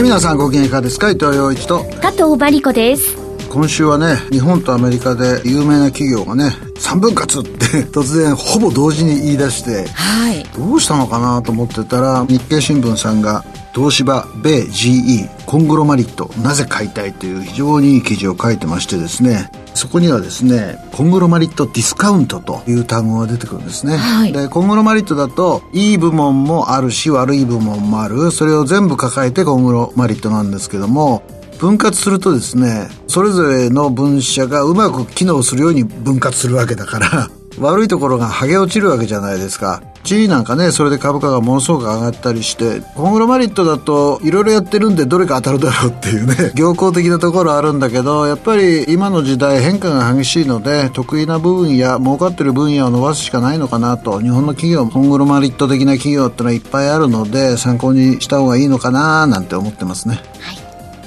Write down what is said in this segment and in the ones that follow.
はい皆さんご機嫌いかがですか？伊藤洋一と。加藤真理子です。今週はね日本とアメリカで有名な企業がね3分割って 突然ほぼ同時に言い出して、はい、どうしたのかなと思ってたら日経新聞さんが東芝米 GE コングロマリットなぜ買いたいという非常にいい記事を書いてましてですねそこにはですねコングロマリットディスカウントという単語が出てくるんですね、はい、でコングロマリットだといい部門もあるし悪い部門もある。それを全部抱えてコングロマリットなんですけども分割するとですねそれぞれの分社がうまく機能するように分割するわけだから悪いところが剥げ落ちるわけじゃないですか。G なんかね、それで株価がものすごく上がったりして、コングロマリットだといろいろやってるんでどれか当たるだろうっていうね、行幸的なところあるんだけど、やっぱり今の時代変化が激しいので、得意な部分や儲かってる分野を伸ばすしかないのかなと、日本の企業、コングロマリット的な企業ってのはいっぱいあるので、参考にした方がいいのかななんて思ってますね。はい。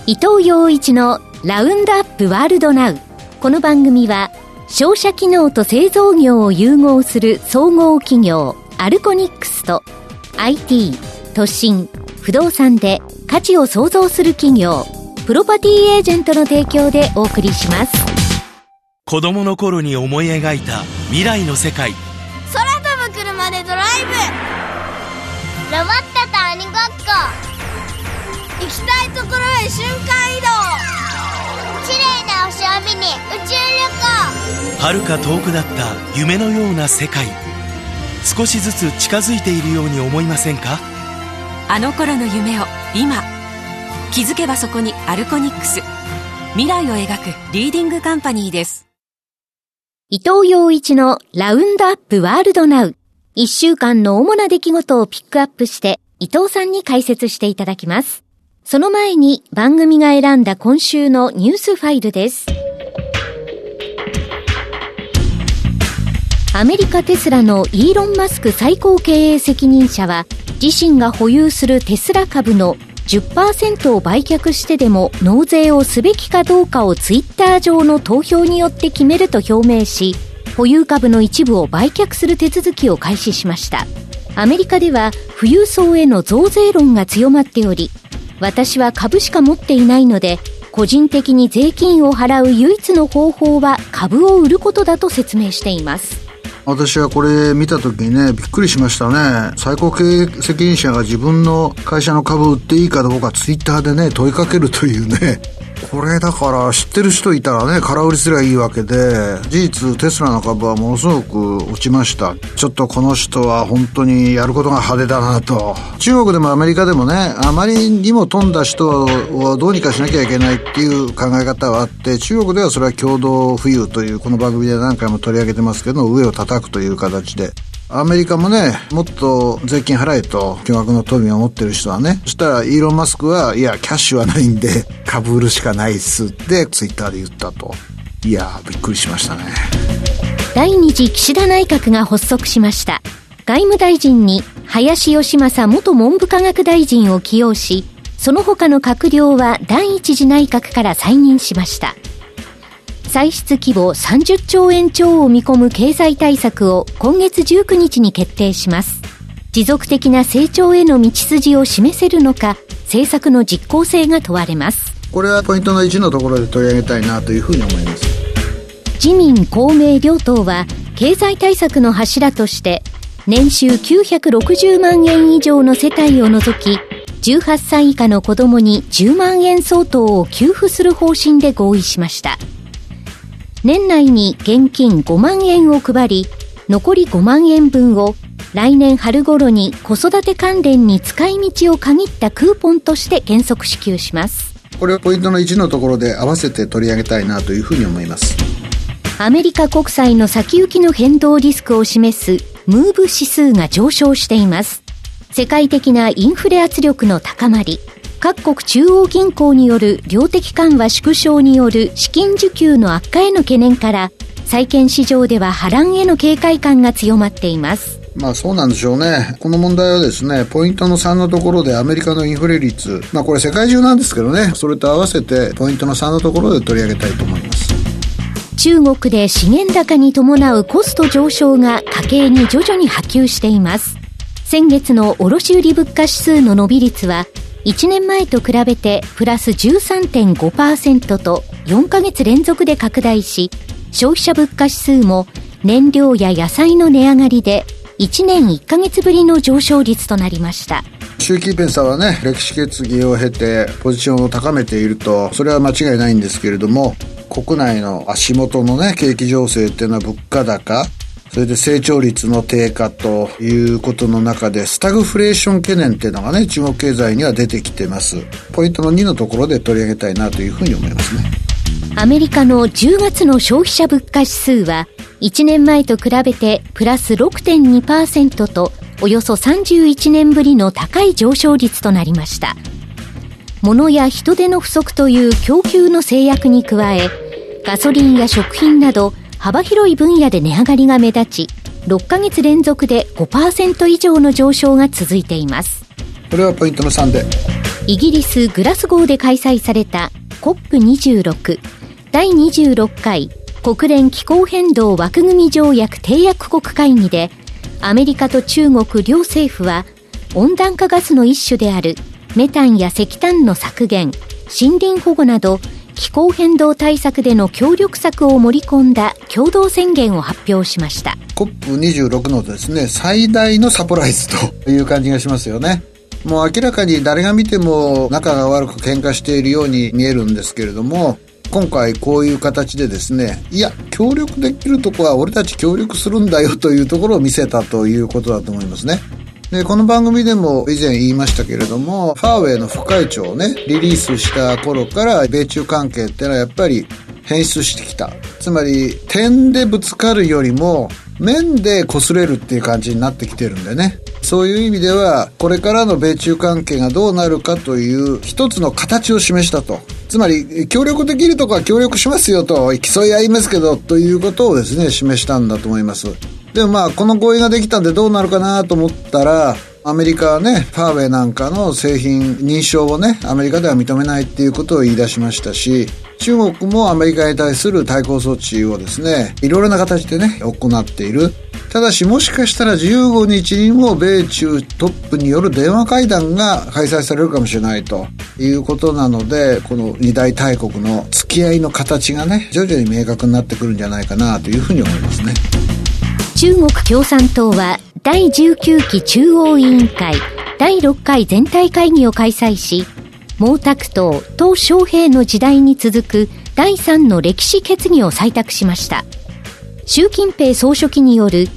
伊藤洋一のラウンドアップワールドナウ。この番組は、商社機能と製造業を融合する総合企業アルコニックスと IT 都心不動産で価値を創造する企業プロパティエージェントの提供でお送りします。子供の頃に思い描いた未来の世界。空飛ぶ車でドライブ。ロボットと鬼ごっこ。行きたいところへ瞬間移動。綺麗な星を見に宇宙旅行。遥か遠くだった夢のような世界少しずつ近づいているように思いませんか？あの頃の夢を今気づけばそこにアルコニックス。未来を描くリーディングカンパニーです。伊藤洋一のラウンドアップワールドナウ。一週間の主な出来事をピックアップして伊藤さんに解説していただきます。その前に番組が選んだ今週のニュースファイルです。アメリカテスラのイーロン・マスク最高経営責任者は自身が保有するテスラ株の10%を売却してでも納税をすべきかどうかをツイッター上の投票によって決めると表明し保有株の一部を売却する手続きを開始しましたアメリカでは富裕層への増税論が強まっており私は株しか持っていないので、個人的に税金を払う唯一の方法は株を売ることだと説明しています。私はこれ見た時にね、びっくりしましたね。最高経営責任者が自分の会社の株売っていいかどうかツイッターでね、問いかけるというね、これだから知ってる人いたらね、空売りすればいいわけで、事実テスラの株はものすごく落ちました。ちょっとこの人は本当にやることが派手だなと。中国でもアメリカでもね、あまりにも飛んだ人をどうにかしなきゃいけないっていう考え方はあって、中国ではそれは共同富裕というこの番組で何回も取り上げてますけど、上を叩くという形で。アメリカもね、もっと税金払えと巨額の富を持ってる人はね、そしたらイーロン・マスクは、いや、キャッシュはないんで、株売るしかないっすってツイッターで言ったと。いやびっくりしましたね。第二次岸田内閣が発足しました。外務大臣に林義正元文部科学大臣を起用し、その他の閣僚は第一次内閣から再任しました。歳出規模30兆円超を見込む経済対策を今月19日に決定します。持続的な成長への道筋を示せるのか、政策の実効性が問われます。これはポイントの1のところで取り上げたいなというふうに思います。自民、公明両党は、経済対策の柱として、年収960万円以上の世帯を除き、18歳以下の子供に10万円相当を給付する方針で合意しました。年内に現金5万円を配り、残り5万円分を来年春頃に子育て関連に使い道を限ったクーポンとして原則支給します。これをポイントの1のところで合わせて取り上げたいなというふうに思います。アメリカ国債の先行きの変動リスクを示すムーブ指数が上昇しています。世界的なインフレ圧力の高まり、各国中央銀行による量的緩和縮小による資金需給の悪化への懸念から債券市場では波乱への警戒感が強まっていますまあそうなんでしょうね。この問題はですね、ポイントの3のところでアメリカのインフレ率、まあこれ世界中なんですけどね、それと合わせてポイントの3のところで取り上げたいと思います。中国で資源高に伴うコスト上昇が家計に徐々に波及しています。先月の卸売物価指数の伸び率は1年前と比べてプラス13.5%と4ヶ月連続で拡大し、消費者物価指数も燃料や野菜の値上がりで1年1ヶ月ぶりの上昇率となりました。習近平さんはね、歴史決議を経てポジションを高めていると、それは間違いないんですけれども、国内の足元のね、景気情勢っていうのは物価高、それで成長率の低下ということの中で、スタグフレーション懸念っていうのがね、中国経済には出てきてます。ポイントの2のところで取り上げたいなというふうに思いますね。アメリカの10月の消費者物価指数は、1年前と比べてプラス6.2%と、およそ31年ぶりの高い上昇率となりました。物や人手の不足という供給の制約に加え、ガソリンや食品など幅広い分野で値上がりが目立ち、6ヶ月連続で5%以上の上昇が続いています。これはポイントの3で。イギリス・グラスゴーで開催された COP26 第26回国連気候変動枠組条約締約国会議でアメリカと中国両政府は温暖化ガスの一種であるメタンや石炭の削減森林保護など気候変動対策での協力策を盛り込んだ共同宣言を発表しました。COP26 のですね最大のサプライズという感じがしますよね。もう明らかに誰が見ても仲が悪く喧嘩しているように見えるんですけれども今回こういう形でですねいや協力できるとこは俺たち協力するんだよというところを見せたということだと思いますね。で、この番組でも以前言いましたけれども、ファーウェイの副会長をね、リリースした頃から米中関係ってのはやっぱり変質してきた。つまり、点でぶつかるよりも、面で擦れるっていう感じになってきてるんでね。そういう意味では、これからの米中関係がどうなるかという一つの形を示したと。つまり、協力できるとこは協力しますよと、競い合いますけど、ということをですね、示したんだと思います。でもまあ、この合意ができたんでどうなるかなと思ったら、アメリカはね、ファーウェイなんかの製品認証をね、アメリカでは認めないっていうことを言い出しましたし、中国もアメリカに対する対抗措置をですね、いろいろな形でね、行っている。ただしもしかしたら15日にも米中トップによる電話会談が開催されるかもしれないということなので、この二大大国の付き合いの形がね、徐々に明確になってくるんじゃないかなというふうに思いますね。中国共産党は第19期中央委員会第6回全体会議を開催し、毛沢東、鄧小平の時代に続く第3の歴史決議を採択しました。習近平総書記による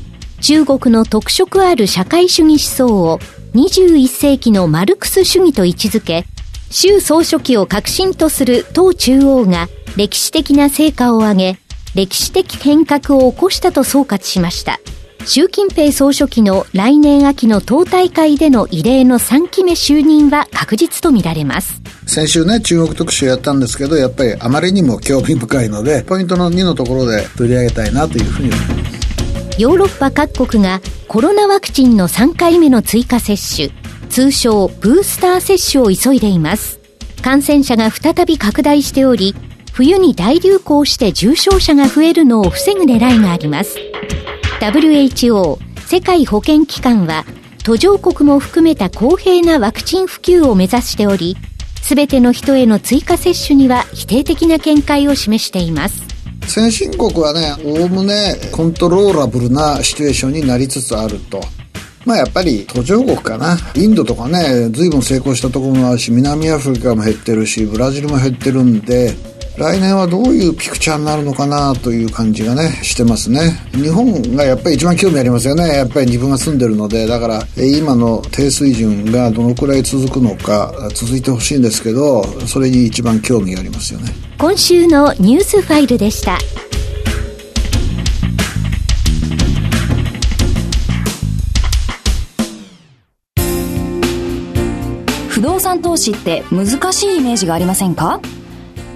中国の特色ある社会主義思想を21世紀のマルクス主義と位置づけ、習総書記を革新とする党中央が歴史的な成果を上げ、歴史的変革を起こしたと総括しました。習近平総書記の来年秋の党大会での異例の3期目就任は確実とみられます。先週ね、中国特集やったんですけど、やっぱりあまりにも興味深いので、ポイントの2のところで取り上げたいなというふうに思います。ヨーロッパ各国がコロナワクチンの3回目の追加接種、通称ブースター接種を急いでいます。感染者が再び拡大しており、冬に大流行して重症者が増えるのを防ぐ狙いがあります。WHO 世界保健機関は途上国も含めた公平なワクチン普及を目指しており、すべての人への追加接種には否定的な見解を示しています。先進国はね、おおむねコントローラブルなシチュエーションになりつつあると。まあやっぱり途上国かな。インドとかね、随分成功したところもあるし、南アフリカも減ってるし、ブラジルも減ってるんで、来年はどういうピクチャーになるのかなという感じがねしてますね。日本がやっぱり一番興味ありますよね。やっぱり自分が住んでるので。だから今の低水準がどのくらい続くのか続いてほしいんですけどそれに一番興味がありますよね。今週のニュースファイルでした。不動産投資って難しいイメージがありませんか？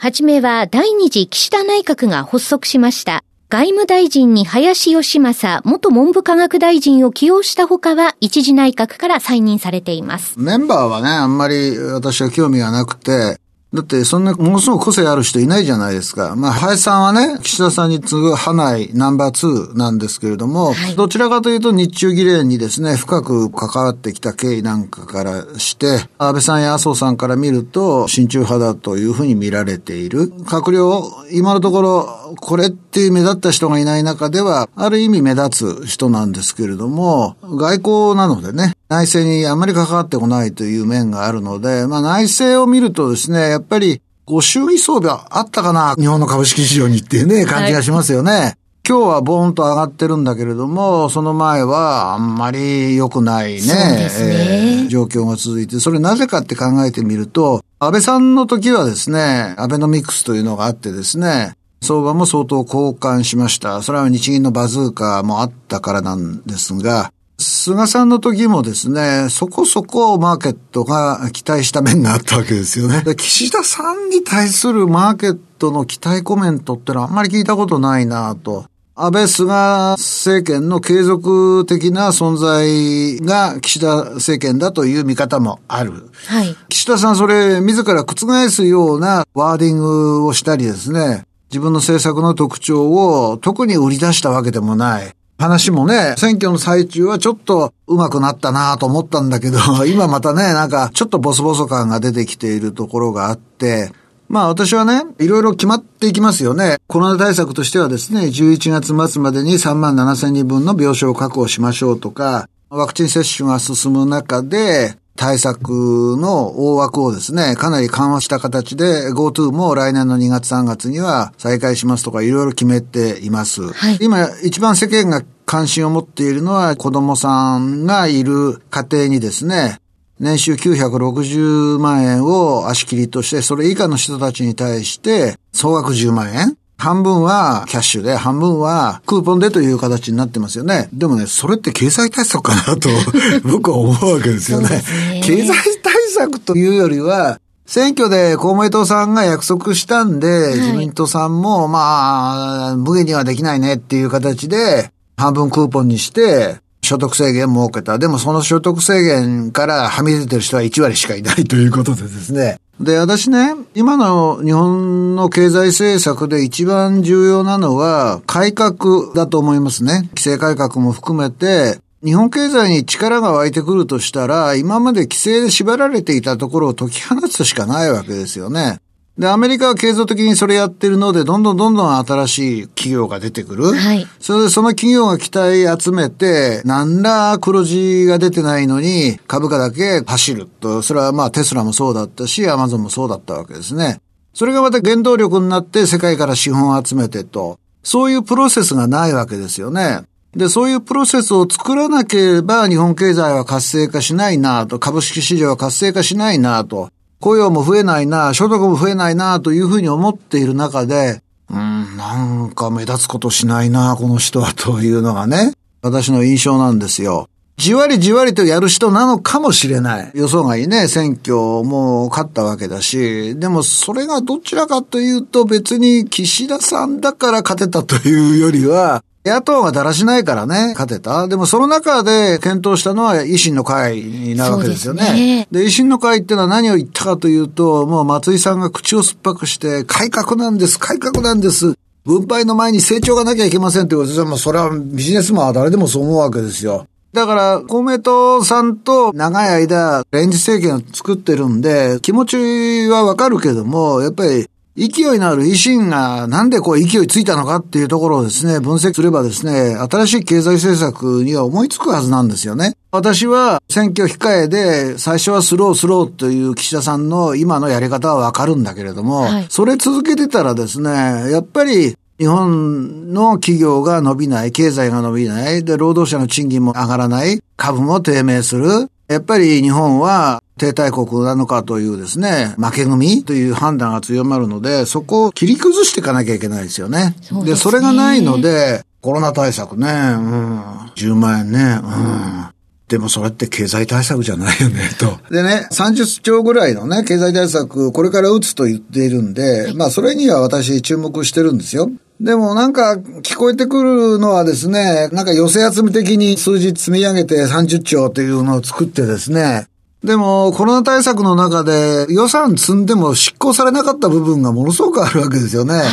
はじめは、第二次岸田内閣が発足しました。外務大臣に林義正元文部科学大臣を起用したほかは一次内閣から再任されています。メンバーはね、あんまり私は興味がなくて、だってそんなものすごく個性ある人いないじゃないですか。まあ、林さんはね、岸田さんに次ぐ派内ナンバー2なんですけれども、はい、どちらかというと日中議連にですね、深く関わってきた経緯なんかからして、安倍さんや麻生さんから見ると、親中派だというふうに見られている。閣僚、今のところ、これっていう目立った人がいない中では、ある意味目立つ人なんですけれども、外交なのでね、内政にあまり関わってこないという面があるので、まあ内政を見るとですね、やっぱりご祝儀相場あったかな日本の株式市場にっていうね、感じがしますよね。はい今日はボーンと上がってるんだけれども、その前はあんまり良くないね、ねえー、状況が続いて、それなぜかって考えてみると、安倍さんの時はですね、アベノミクスというのがあってですね、相場も相当交換しました。それは日銀のバズーカもあったからなんですが、菅さんの時もですね、そこそこマーケットが期待した面があったわけですよね。岸田さんに対するマーケットの期待コメントってのはあんまり聞いたことないなと。安倍菅政権の継続的な存在が岸田政権だという見方もある。はい。岸田さんそれ自ら覆すようなワーディングをしたりですね、自分の政策の特徴を特に売り出したわけでもない。話もね、選挙の最中はちょっと上手くなったなと思ったんだけど、今またね、なんかちょっとボソボソ感が出てきているところがあって、まあ私はね、いろいろ決まっていきますよね。コロナ対策としてはですね、11月末までに3万7千人分の病床を確保しましょうとか、ワクチン接種が進む中で、対策の大枠をですね、かなり緩和した形で GoTo も来年の2月3月には再開しますとかいろいろ決めています。はい、今一番世間が関心を持っているのは子供さんがいる家庭にですね、年収960万円を足切りとして、それ以下の人たちに対して、総額10万円半分はキャッシュで、半分はクーポンでという形になってますよね。でもね、それって経済対策かなと 僕は思うわけですよね。ね経済対策というよりは、選挙で公明党さんが約束したんで、はい、自民党さんも、まあ、無限にはできないねっていう形で、半分クーポンにして、所得制限設けた。でもその所得制限からはみ出てる人は1割しかいないということでですね。で、私ね、今の日本の経済政策で一番重要なのは改革だと思いますね。規制改革も含めて、日本経済に力が湧いてくるとしたら、今まで規制で縛られていたところを解き放つしかないわけですよね。で、アメリカは継続的にそれやってるので、どんどんどんどん新しい企業が出てくる。はい。それでその企業が期待集めて、何ら黒字が出てないのに、株価だけ走ると。それはまあテスラもそうだったし、アマゾンもそうだったわけですね。それがまた原動力になって世界から資本を集めてと。そういうプロセスがないわけですよね。で、そういうプロセスを作らなければ日本経済は活性化しないなと、株式市場は活性化しないなと。雇用も増えないな、所得も増えないな、というふうに思っている中で、うん、なんか目立つことしないな、この人は、というのがね、私の印象なんですよ。じわりじわりとやる人なのかもしれない。予想外ね、選挙も勝ったわけだし、でもそれがどちらかというと別に岸田さんだから勝てたというよりは、野党がだらしないからね、勝てた。でもその中で検討したのは維新の会になるわけですよね。で、ね、維新の会ってのは何を言ったかというと、もう松井さんが口を酸っぱくして、改革なんです、改革なんです。分配の前に成長がなきゃいけませんって言われて、まあそれはビジネスマンは誰でもそう思うわけですよ。だから、公明党さんと長い間、連立政権を作ってるんで、気持ちはわかるけども、やっぱり勢いのある維新がなんでこう勢いついたのかっていうところをですね、分析すればですね、新しい経済政策には思いつくはずなんですよね。私は選挙控えで最初はスロースローという岸田さんの今のやり方はわかるんだけれども、はい、それ続けてたらですね、やっぱり日本の企業が伸びない、経済が伸びない、で、労働者の賃金も上がらない、株も低迷する。やっぱり日本は停滞国なのかというですね、負け組という判断が強まるので、そこを切り崩していかなきゃいけないですよね。そで、ね、それがないので、コロナ対策ね、うん、10万円ね、うん。でもそれって経済対策じゃないよね、と。でね、30兆ぐらいのね、経済対策、これから打つと言っているんで、はい、まあそれには私注目してるんですよ。でもなんか聞こえてくるのはですね、なんか寄せ集め的に数字積み上げて30兆というのを作ってですね、でも、コロナ対策の中で予算積んでも執行されなかった部分がものすごくあるわけですよね。はい、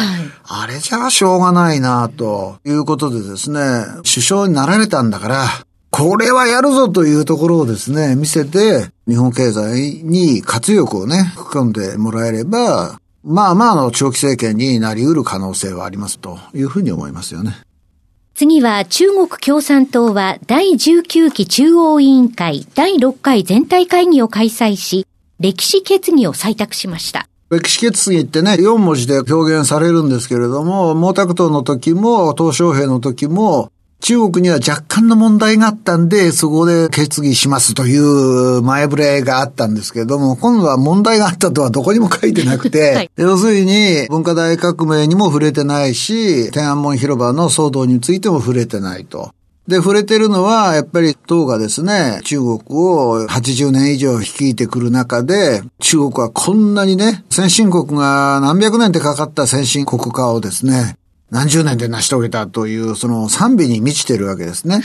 あれじゃあしょうがないな、ということでですね、首相になられたんだから、これはやるぞというところをですね、見せて、日本経済に活力をね、含んでもらえれば、まあまあの長期政権になり得る可能性はありますというふうに思いますよね。次は中国共産党は第19期中央委員会第6回全体会議を開催し、歴史決議を採択しました。歴史決議ってね、4文字で表現されるんですけれども、毛沢東の時も、鄧小平の時も、中国には若干の問題があったんで、そこで決議しますという前触れがあったんですけれども、今度は問題があったとはどこにも書いてなくて、はい、要するに文化大革命にも触れてないし、天安門広場の騒動についても触れてないと。で、触れてるのは、やっぱり党がですね、中国を80年以上率いてくる中で、中国はこんなにね、先進国が何百年ってかかった先進国化をですね、何十年で成し遂げたという、その賛美に満ちてるわけですね。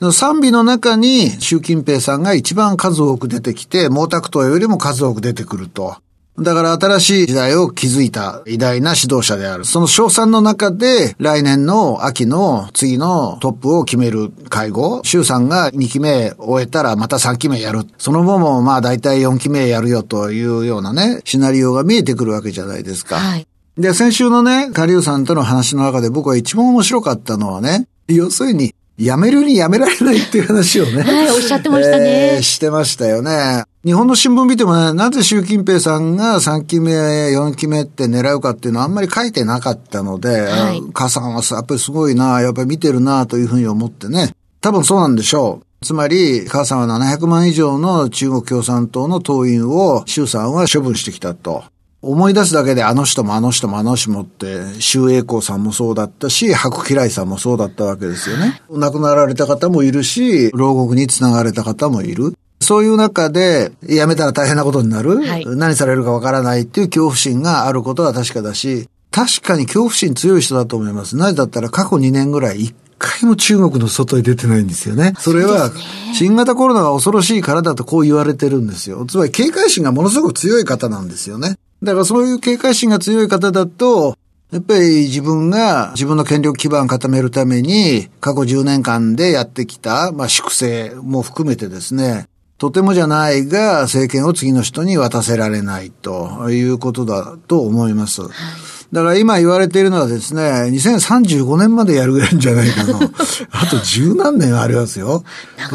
はい、賛美の中に習近平さんが一番数多く出てきて、毛沢東よりも数多く出てくると。だから新しい時代を築いた偉大な指導者である。その賞賛の中で来年の秋の次のトップを決める会合。衆さんが2期目終えたらまた3期目やる。その後もまあ大体4期目やるよというようなね、シナリオが見えてくるわけじゃないですか。はい。で、先週のね、カリウさんとの話の中で僕は一番面白かったのはね、要するに、辞めるに辞められないっていう話をね。はい、おっしゃってましたね。えー、してましたよね。日本の新聞見てもね、なぜ習近平さんが3期目、4期目って狙うかっていうのはあんまり書いてなかったので、はい、母さんはやっぱりすごいな、やっぱり見てるなというふうに思ってね。多分そうなんでしょう。つまり、母さんは700万以上の中国共産党の党員を、習さんは処分してきたと。思い出すだけであの人もあの人もあの人もって、周栄光さんもそうだったし、白吉来さんもそうだったわけですよね。亡くなられた方もいるし、牢獄に繋がれた方もいる。そういう中で、辞めたら大変なことになる、はい、何されるかわからないっていう恐怖心があることは確かだし、確かに恐怖心強い人だと思います。なぜだったら過去2年ぐらい一回も中国の外へ出てないんですよね。それは、新型コロナが恐ろしいからだとこう言われてるんですよ。つまり警戒心がものすごく強い方なんですよね。だからそういう警戒心が強い方だと、やっぱり自分が自分の権力基盤を固めるために過去10年間でやってきた、まあ、粛清も含めてですね、とてもじゃないが政権を次の人に渡せられないということだと思います。はいだから今言われているのはですね、2035年までやるぐらいじゃないかの。あと十何年ありますよ。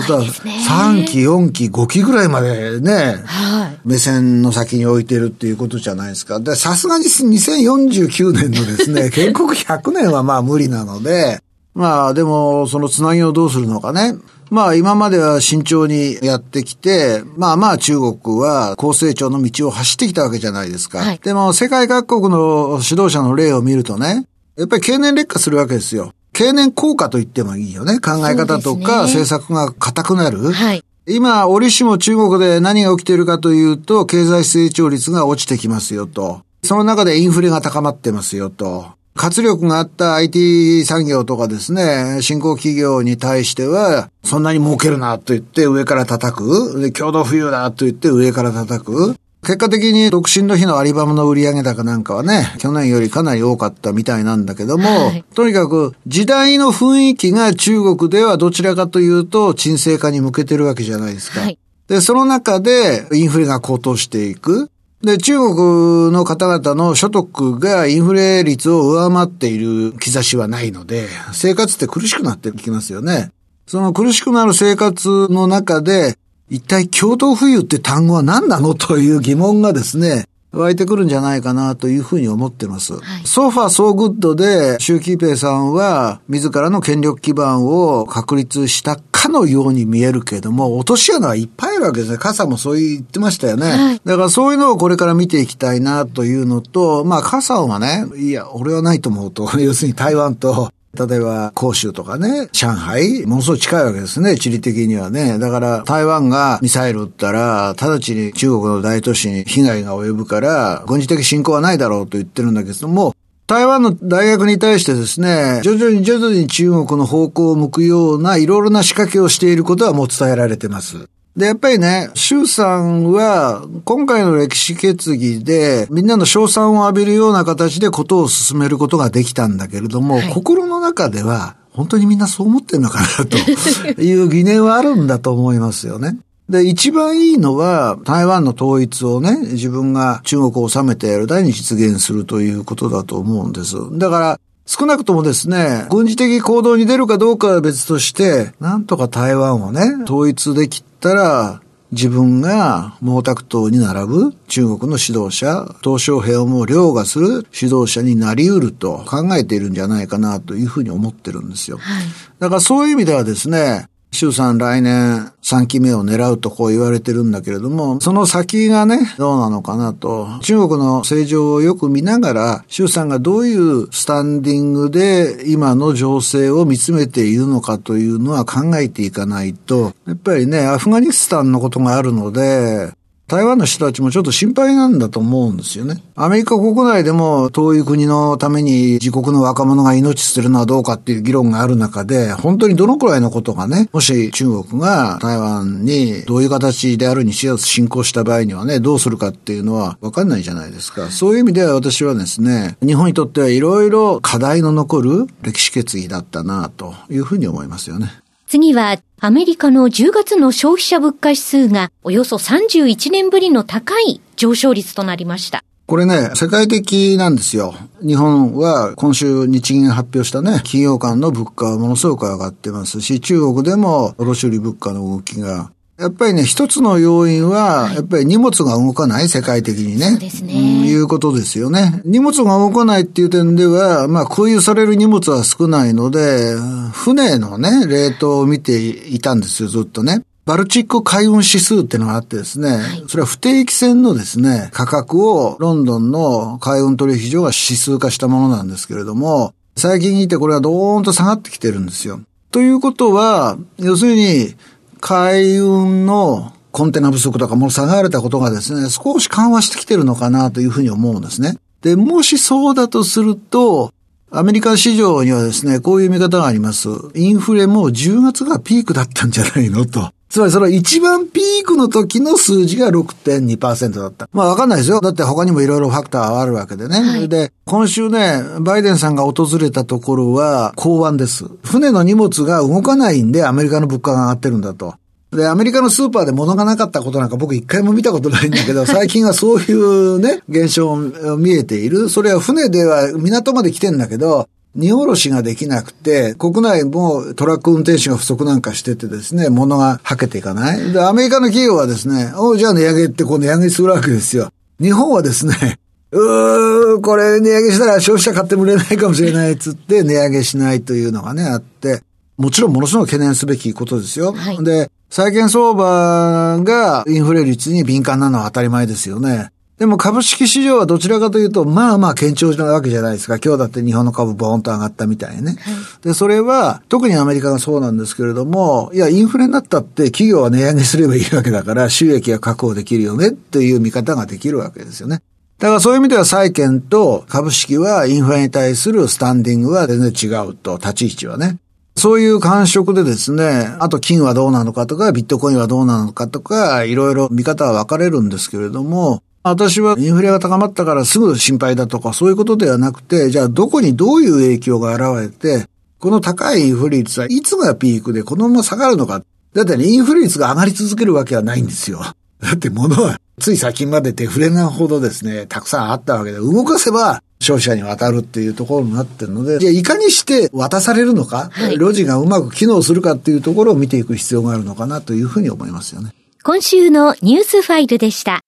長いですね。3期、4期、5期ぐらいまでね、はい、目線の先に置いてるっていうことじゃないですか。で、さすがに2049年のですね、建国100年はまあ無理なので、まあでも、そのつなぎをどうするのかね。まあ今までは慎重にやってきて、まあまあ中国は高成長の道を走ってきたわけじゃないですか。はい、でも世界各国の指導者の例を見るとね、やっぱり経年劣化するわけですよ。経年効果と言ってもいいよね。考え方とか政策が硬くなる。はい、今、折しも中国で何が起きているかというと、経済成長率が落ちてきますよと。その中でインフレが高まってますよと。活力があった IT 産業とかですね、新興企業に対しては、そんなに儲けるなと言って上から叩く。で、共同富裕だと言って上から叩く。結果的に独身の日のアリバムの売上高なんかはね、去年よりかなり多かったみたいなんだけども、はい、とにかく時代の雰囲気が中国ではどちらかというと沈静化に向けてるわけじゃないですか。はい、で、その中でインフレが高騰していく。で、中国の方々の所得がインフレ率を上回っている兆しはないので、生活って苦しくなってきますよね。その苦しくなる生活の中で、一体共同富裕って単語は何なの？という疑問がですね、湧いてくるんじゃないかなというふうに思ってます。はい、 So far, so good で習近平さんは自らの権力基盤を確立したかのように見えるけども、落とし穴はいっぱいあるわけですね。傘もそう言ってましたよね。はい、だからそういうのをこれから見ていきたいなというのと、まあ傘はね、いや、俺はないと思うと、要するに台湾と例えば、広州とかね、上海、ものすごい近いわけですね、地理的にはね。だから、台湾がミサイル撃ったら、直ちに中国の大都市に被害が及ぶから、軍事的侵攻はないだろうと言ってるんだけども、台湾の大学に対してですね、徐々に徐々に中国の方向を向くようないろいろな仕掛けをしていることはもう伝えられてます。で、やっぱりね、周さんは、今回の歴史決議で、みんなの賞賛を浴びるような形でことを進めることができたんだけれども、はい、心の中では、本当にみんなそう思ってんのかな、と いう疑念はあるんだと思いますよね。で、一番いいのは、台湾の統一をね、自分が中国を治めてやる代に実現するということだと思うんです。だから、少なくともですね、軍事的行動に出るかどうかは別として、なんとか台湾をね、統一できたら、自分が毛沢東に並ぶ中国の指導者、鄧小平をも凌駕する指導者になり得ると考えているんじゃないかなというふうに思ってるんですよ。はい、だからそういう意味ではですね、衆参来年3期目を狙うとこう言われてるんだけれども、その先がね、どうなのかなと、中国の政情をよく見ながら、衆参がどういうスタンディングで今の情勢を見つめているのかというのは考えていかないと、やっぱりね、アフガニスタンのことがあるので、台湾の人たちもちょっと心配なんだと思うんですよね。アメリカ国内でも遠い国のために自国の若者が命するのはどうかっていう議論がある中で、本当にどのくらいのことがね、もし中国が台湾にどういう形であるにしよう侵攻した場合にはね、どうするかっていうのはわかんないじゃないですか。そういう意味では私はですね、日本にとってはいろいろ課題の残る歴史決議だったなというふうに思いますよね。次は、アメリカの10月の消費者物価指数がおよそ31年ぶりの高い上昇率となりました。これね、世界的なんですよ。日本は今週日銀発表したね、企業間の物価はものすごく上がってますし、中国でも卸売物価の動きがやっぱりね、一つの要因は、やっぱり荷物が動かない、世界的にね。そうですね。いうことですよね。荷物が動かないっていう点では、まあ、空輸される荷物は少ないので、船のね、レートを見ていたんですよ、ずっとね。バルチック海運指数っていうのがあってですね、はい、それは不定期船のですね、価格をロンドンの海運取引所が指数化したものなんですけれども、最近にてこれはドーンと下がってきてるんですよ。ということは、要するに、海運のコンテナ不足とかも下がれたことがですね、少し緩和してきてるのかなというふうに思うんですね。で、もしそうだとすると、アメリカ市場にはですね、こういう見方があります。インフレも10月がピークだったんじゃないのと。つまりその一番ピークの時の数字が6.2%だった。まあわかんないですよ。だって他にもいろいろファクターはあるわけでね。はい、で、今週ね、バイデンさんが訪れたところは港湾です。船の荷物が動かないんでアメリカの物価が上がってるんだと。で、アメリカのスーパーで物がなかったことなんか僕一回も見たことないんだけど、最近はそういうね、現象見えている。それは船では港まで来てんだけど、荷下ろしができなくて、国内もトラック運転手が不足なんかしててですね、物がはけていかない。で、アメリカの企業はですね、おじゃあ値上げってこう値上げするわけですよ。日本はですね、うー、これ値上げしたら消費者買ってもらえないかもしれないっつって値上げしないというのがね、あって、もちろんものすごく懸念すべきことですよ。はい、で、債券相場がインフレ率に敏感なのは当たり前ですよね。でも株式市場はどちらかというと、まあまあ堅調なわけじゃないですか。今日だって日本の株ボーンと上がったみたいね。はい、で、それは、特にアメリカがそうなんですけれども、いや、インフレになったって企業は値上げすればいいわけだから、収益が確保できるよねっていう見方ができるわけですよね。だからそういう意味では債券と株式はインフレに対するスタンディングは全然違うと、立ち位置はね。そういう感触でですね、あと金はどうなのかとか、ビットコインはどうなのかとか、いろいろ見方は分かれるんですけれども、私はインフレが高まったからすぐ心配だとかそういうことではなくて、じゃあどこにどういう影響が現れて、この高いインフレ率はいつがピークでこのまま下がるのか。だってね、インフレ率が上がり続けるわけはないんですよ。だって物はつい最近までデフレなほどですね、たくさんあったわけで、動かせば消費者に渡るっていうところになってるので、じゃあいかにして渡されるのか、はい、路地がうまく機能するかっていうところを見ていく必要があるのかなというふうに思いますよね。今週のニュースファイルでした。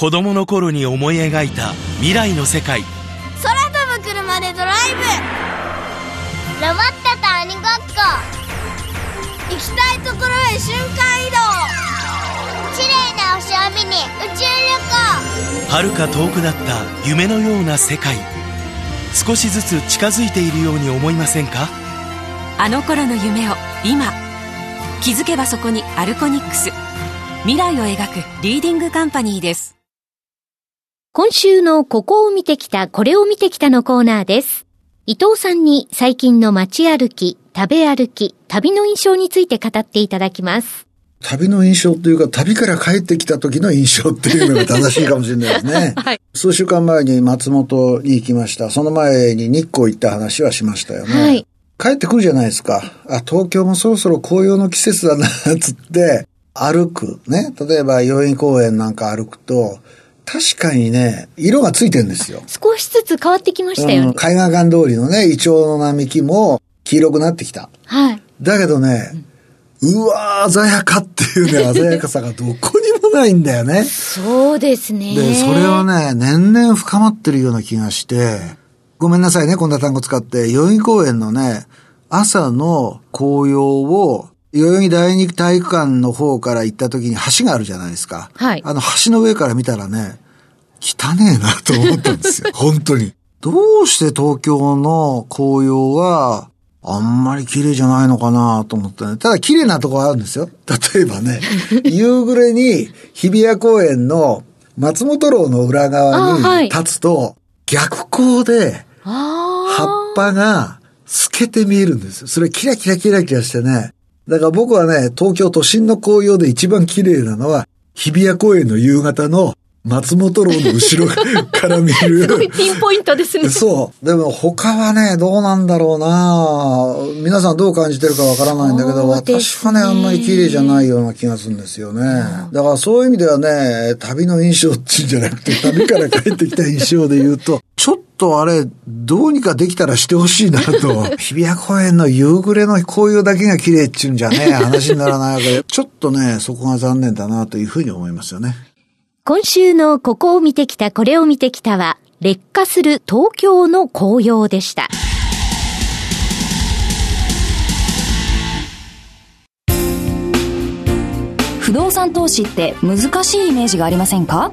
子供の頃に思い描いた未来の世界。空飛ぶ車でドライブ。ロボットと鬼ごっこ。行きたいところへ瞬間移動。綺麗な星を見に宇宙旅行。遥か遠くなった夢のような世界。少しずつ近づいているように思いませんか？あの頃の夢を今気づけばそこにアルコニックス。未来を描くリーディングカンパニーです今週のここを見てきたこれを見てきたのコーナーです伊藤さんに最近の街歩き食べ歩き旅の印象について語っていただきます旅の印象というか、旅から帰ってきた時の印象っていうのが正しいかもしれないですね。はい、数週間前に松本に行きました。その前に日光行った話はしましたよね。はい、帰ってくるじゃないですか。あ、東京もそろそろ紅葉の季節だな、つって、歩く。ね。例えば、代々木公園なんか歩くと、確かにね、色がついてるんですよ。少しずつ変わってきましたよね。うん、海岸館通りのね、イチョウの並木も黄色くなってきた。はい。だけどね、うんうわー、鮮やかっていうね、鮮やかさがどこにもないんだよね。そうですね。で、それはね、年々深まってるような気がして、ごめんなさいね、こんな単語使って、代々木公園のね、朝の紅葉を、代々木第二体育館の方から行った時に橋があるじゃないですか。はい。あの橋の上から見たらね、汚ねえなと思ったんですよ。本当に。どうして東京の紅葉はあんまり綺麗じゃないのかなと思ってね。ただ綺麗なとこあるんですよ。例えばね、夕暮れに日比谷公園の松本楼の裏側に立つと、逆光で葉っぱが透けて見えるんですよ。それキラキラキラキラしてね。だから僕はね、東京都心の紅葉で一番綺麗なのは、日比谷公園の夕方の松本楼の後ろから見る。すごいピンポイントですね。そう。でも他はね、どうなんだろうな皆さんどう感じてるかわからないんだけど、ね、私はね、あんまり綺麗じゃないような気がするんですよね。だからそういう意味ではね、旅の印象っていうんじゃなくて、旅から帰ってきた印象で言うと、ちょっとあれ、どうにかできたらしてほしいなと。日比谷公園の夕暮れの紅葉だけが綺麗っていうんじゃね、話にならないわけで、ちょっとね、そこが残念だなというふうに思いますよね。今週のここを見てきた、これを見てきたは、劣化する東京の紅葉でした。不動産投資って難しいイメージがありませんか？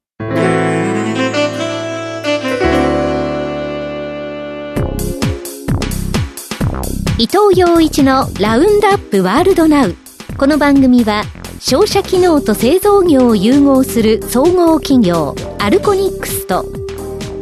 伊藤洋一のラウンドアップワールドナウ。この番組は商社機能と製造業を融合する総合企業アルコニックスと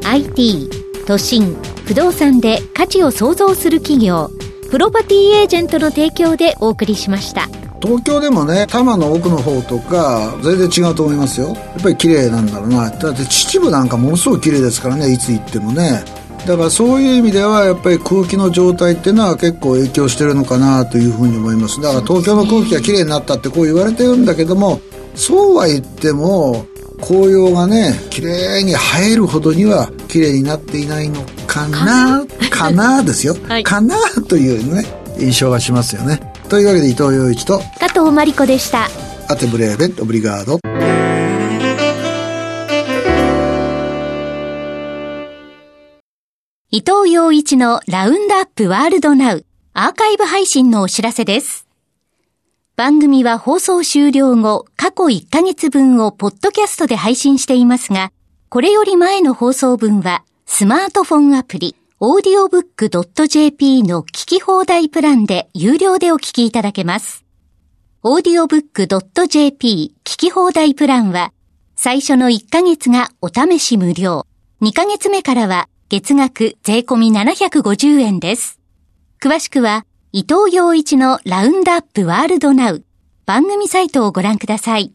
IT 都心不動産で価値を創造する企業プロパティエージェントの提供でお送りしました。東京でもね多摩の奥の方とか全然違うと思いますよ。やっぱり綺麗なんだろうな。だって秩父なんかものすごい綺麗ですからねいつ行ってもね。だからそういう意味ではやっぱり空気の状態っていうのは結構影響してるのかなというふうに思います。だから東京の空気が綺麗になったってこう言われてるんだけどもそうは言っても紅葉がね綺麗に映えるほどには綺麗になっていないのかなかなですよ、はい、かなというね印象がしますよね。というわけで伊藤洋一と加藤真理子でした。アテブレーベオブリガード伊藤洋一のラウンドアップワールドナウアーカイブ配信のお知らせです番組は放送終了後、過去1ヶ月分をポッドキャストで配信していますが、これより前の放送分は、スマートフォンアプリ、audiobook.jp の聞き放題プランで有料でお聞きいただけます。audiobook.jp 聞き放題プランは、最初の1ヶ月がお試し無料。2ヶ月目からは月額税込み750円です。詳しくは、伊藤洋一のラウンドアップワールドナウ番組サイトをご覧ください。